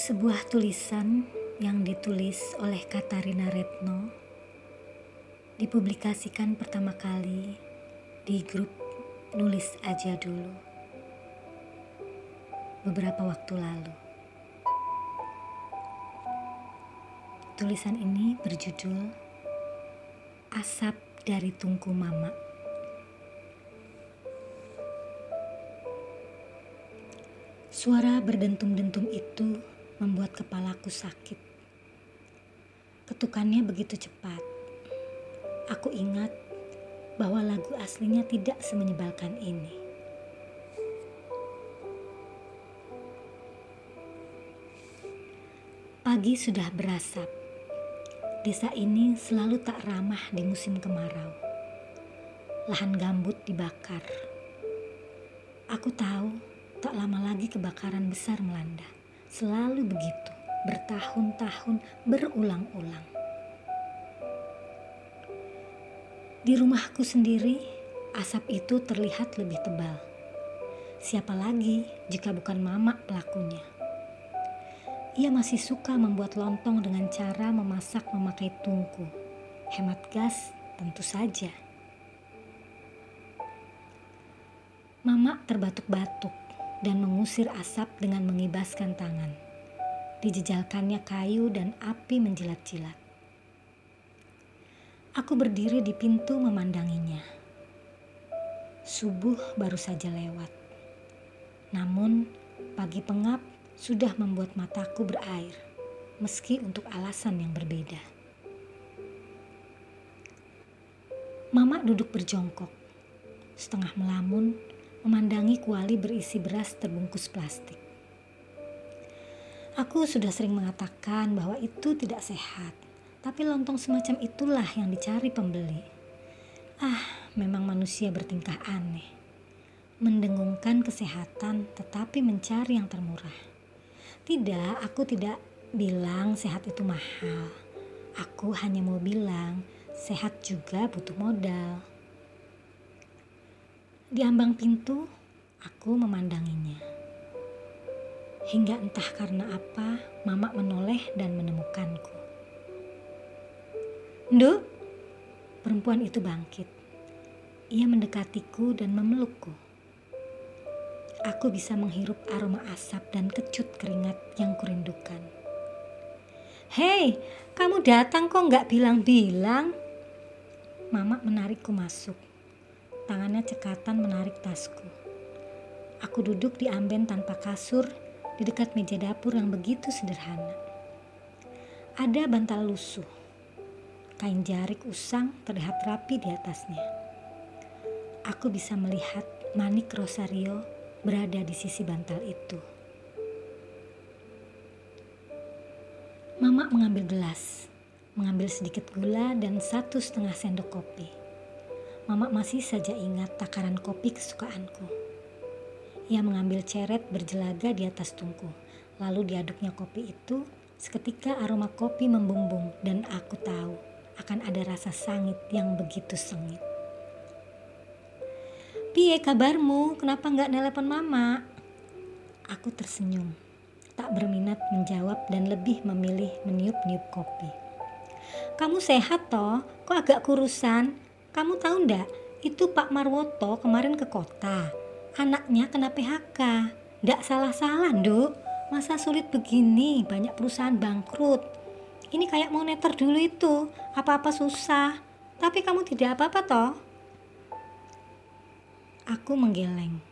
Sebuah tulisan yang ditulis oleh Katarina Retno dipublikasikan pertama kali di grup Nulis Aja Dulu beberapa waktu lalu. Tulisan ini berjudul Asap dari Tungku Mama. Suara berdentum-dentum itu membuat kepalaku sakit. Ketukannya begitu cepat. Aku ingat bahwa lagu aslinya tidak semenyebalkan ini. Pagi sudah berasap. Desa ini selalu tak ramah di musim kemarau. Lahan gambut dibakar. Aku tahu tak lama lagi kebakaran besar melanda. Selalu begitu, bertahun-tahun berulang-ulang. Di rumahku sendiri, asap itu terlihat lebih tebal. Siapa lagi jika bukan mama pelakunya? Ia masih suka membuat lontong dengan cara memasak memakai tungku. Hemat gas tentu saja. Mama terbatuk-batuk dan mengusir asap dengan mengibaskan tangan. Dijejalkannya kayu dan api menjilat-jilat. Aku berdiri di pintu memandanginya. Subuh baru saja lewat. Namun, pagi pengap sudah membuat mataku berair, meski untuk alasan yang berbeda. Mama duduk berjongkok, setengah melamun memandangi kuali berisi beras terbungkus plastik. Aku sudah sering mengatakan bahwa itu tidak sehat, tapi lontong semacam itulah yang dicari pembeli. Ah, memang manusia bertingkah aneh. Mendengungkan kesehatan tetapi mencari yang termurah. Tidak, aku tidak bilang sehat itu mahal. Aku hanya mau bilang sehat juga butuh modal. Di ambang pintu, aku memandanginya. Hingga entah karena apa, Mama menoleh dan menemukanku. Nduk, perempuan itu bangkit. Ia mendekatiku dan memelukku. Aku bisa menghirup aroma asap dan kecut keringat yang kurindukan. Hei, kamu datang kok nggak bilang-bilang? Mama menarikku masuk tangannya cekatan menarik tasku. Aku duduk di amben tanpa kasur di dekat meja dapur yang begitu sederhana. Ada bantal lusuh. Kain jarik usang terlihat rapi di atasnya. Aku bisa melihat manik Rosario berada di sisi bantal itu. Mama mengambil gelas, mengambil sedikit gula dan satu setengah sendok kopi. Mama masih saja ingat takaran kopi kesukaanku. Ia mengambil ceret berjelaga di atas tungku, lalu diaduknya kopi itu. Seketika aroma kopi membumbung dan aku tahu akan ada rasa sangit yang begitu sengit. Pie kabarmu? Kenapa nggak nelpon mama? Aku tersenyum, tak berminat menjawab dan lebih memilih meniup-niup kopi. Kamu sehat toh? Kok agak kurusan? Kamu tahu ndak? Itu Pak Marwoto kemarin ke kota. Anaknya kena PHK. Ndak salah-salah, Nduk. Masa sulit begini, banyak perusahaan bangkrut. Ini kayak moneter dulu itu, apa-apa susah. Tapi kamu tidak apa-apa toh? Aku menggeleng.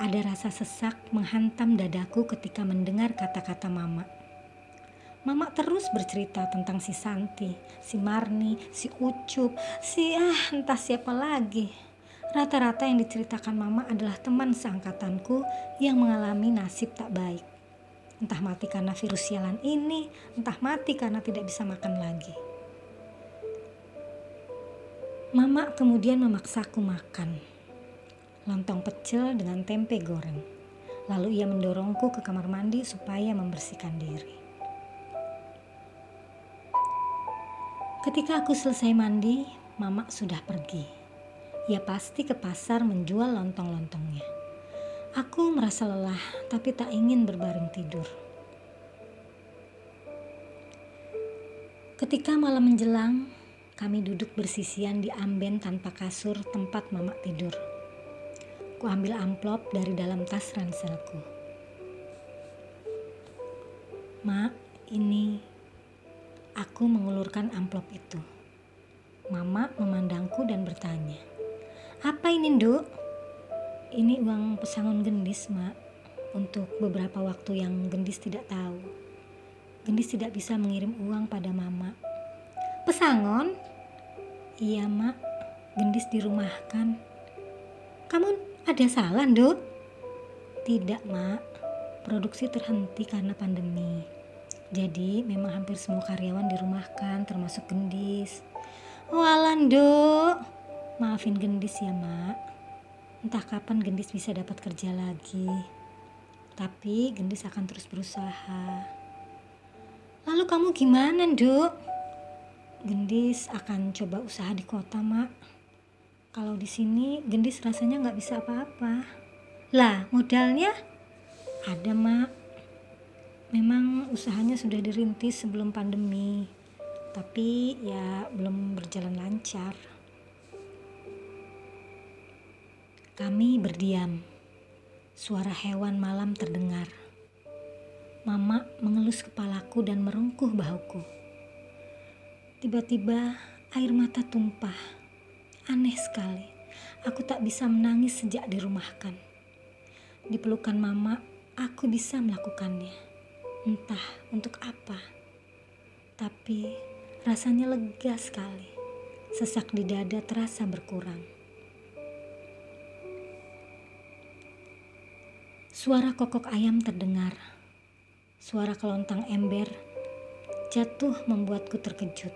Ada rasa sesak menghantam dadaku ketika mendengar kata-kata mama. Mama terus bercerita tentang si Santi, si Marni, si Ucup, si ah entah siapa lagi. Rata-rata yang diceritakan Mama adalah teman seangkatanku yang mengalami nasib tak baik. Entah mati karena virus sialan ini, entah mati karena tidak bisa makan lagi. Mama kemudian memaksaku makan. Lontong pecel dengan tempe goreng. Lalu ia mendorongku ke kamar mandi supaya membersihkan diri. Ketika aku selesai mandi, Mama sudah pergi. Ia pasti ke pasar menjual lontong-lontongnya. Aku merasa lelah, tapi tak ingin berbaring tidur. Ketika malam menjelang, kami duduk bersisian di amben tanpa kasur tempat Mama tidur. Ku ambil amplop dari dalam tas ranselku. Mak, ini aku mengulurkan amplop itu. Mama memandangku dan bertanya, "Apa ini, Nduk?" Ini uang pesangon gendis, Mak, untuk beberapa waktu yang gendis tidak tahu. Gendis tidak bisa mengirim uang pada Mama. Pesangon? Iya, Mak. Gendis dirumahkan. Kamu ada salah, Nduk? Tidak, Mak. Produksi terhenti karena pandemi. Jadi, memang hampir semua karyawan dirumahkan, termasuk Gendis. Walah, Nduk. Maafin Gendis ya, Mak. Entah kapan Gendis bisa dapat kerja lagi. Tapi Gendis akan terus berusaha. Lalu kamu gimana, Nduk? Gendis akan coba usaha di kota, Mak. Kalau di sini Gendis rasanya nggak bisa apa-apa. Lah, modalnya ada, Mak. Memang usahanya sudah dirintis sebelum pandemi, tapi ya belum berjalan lancar. Kami berdiam. Suara hewan malam terdengar. Mama mengelus kepalaku dan merengkuh bahuku. Tiba-tiba air mata tumpah. Aneh sekali. Aku tak bisa menangis sejak dirumahkan. Di pelukan mama, aku bisa melakukannya. Entah untuk apa. Tapi rasanya lega sekali. Sesak di dada terasa berkurang. Suara kokok ayam terdengar. Suara kelontang ember jatuh membuatku terkejut.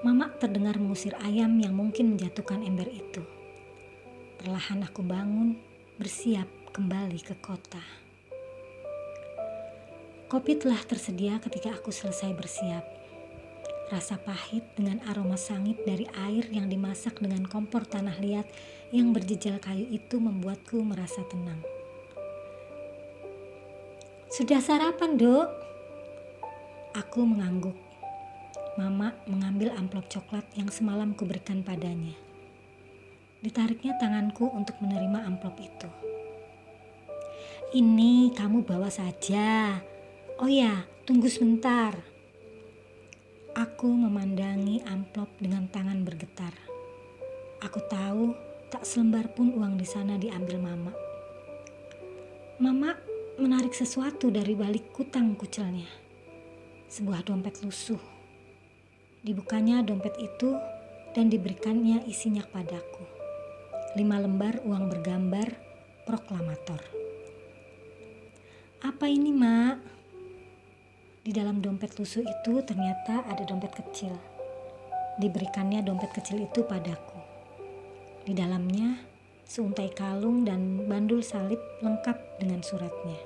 Mama terdengar mengusir ayam yang mungkin menjatuhkan ember itu. Perlahan aku bangun, bersiap kembali ke kota. Kopi telah tersedia ketika aku selesai bersiap. Rasa pahit dengan aroma sangit dari air yang dimasak dengan kompor tanah liat yang berjejal kayu itu membuatku merasa tenang. Sudah sarapan, Dok? Aku mengangguk. Mama mengambil amplop coklat yang semalam kuberikan padanya. Ditariknya tanganku untuk menerima amplop itu. Ini kamu bawa saja. Oh ya, tunggu sebentar. Aku memandangi amplop dengan tangan bergetar. Aku tahu tak selembar pun uang di sana diambil Mama. Mama menarik sesuatu dari balik kutang kucelnya. Sebuah dompet lusuh Dibukanya dompet itu dan diberikannya isinya kepadaku. Lima lembar uang bergambar proklamator. Apa ini, Mak? Di dalam dompet lusuh itu ternyata ada dompet kecil. Diberikannya dompet kecil itu padaku. Di dalamnya seuntai kalung dan bandul salib lengkap dengan suratnya.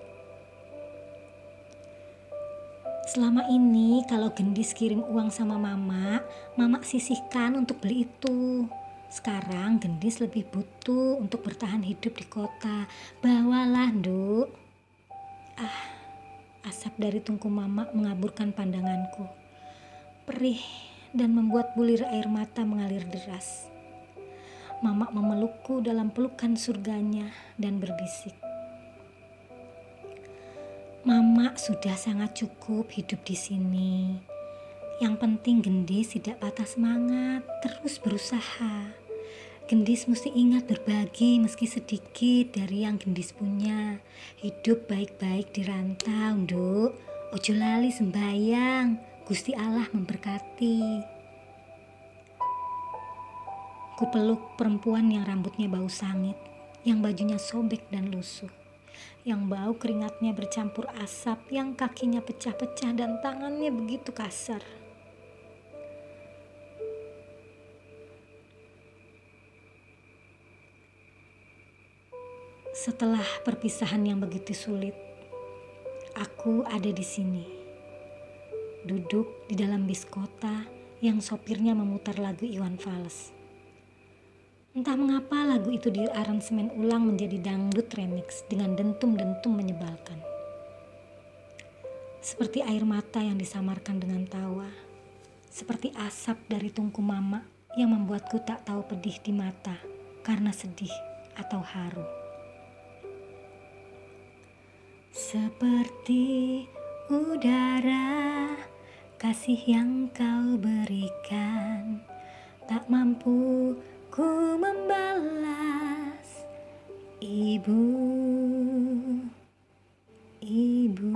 Selama ini kalau gendis kirim uang sama mama, mama sisihkan untuk beli itu. Sekarang gendis lebih butuh untuk bertahan hidup di kota. Bawalah, Nduk. Ah, asap dari tungku mama mengaburkan pandanganku. Perih dan membuat bulir air mata mengalir deras. Mama memelukku dalam pelukan surganya dan berbisik. Mama sudah sangat cukup hidup di sini. Yang penting Gendis tidak patah semangat, terus berusaha. Gendis mesti ingat berbagi meski sedikit dari yang Gendis punya. Hidup baik-baik di rantau, Nduk. Ojo lali sembayang, Gusti Allah memberkati. Ku peluk perempuan yang rambutnya bau sangit, yang bajunya sobek dan lusuh yang bau keringatnya bercampur asap, yang kakinya pecah-pecah dan tangannya begitu kasar. Setelah perpisahan yang begitu sulit, aku ada di sini. Duduk di dalam bis kota yang sopirnya memutar lagu Iwan Fals. Entah mengapa lagu itu diaransemen ulang menjadi dangdut remix dengan dentum-dentum menyebalkan. seperti air mata yang disamarkan dengan tawa, seperti asap dari tungku mama yang membuatku tak tahu pedih di mata karena sedih atau haru. Seperti udara kasih yang kau berikan. Tak mampu ku membalas ibu ibu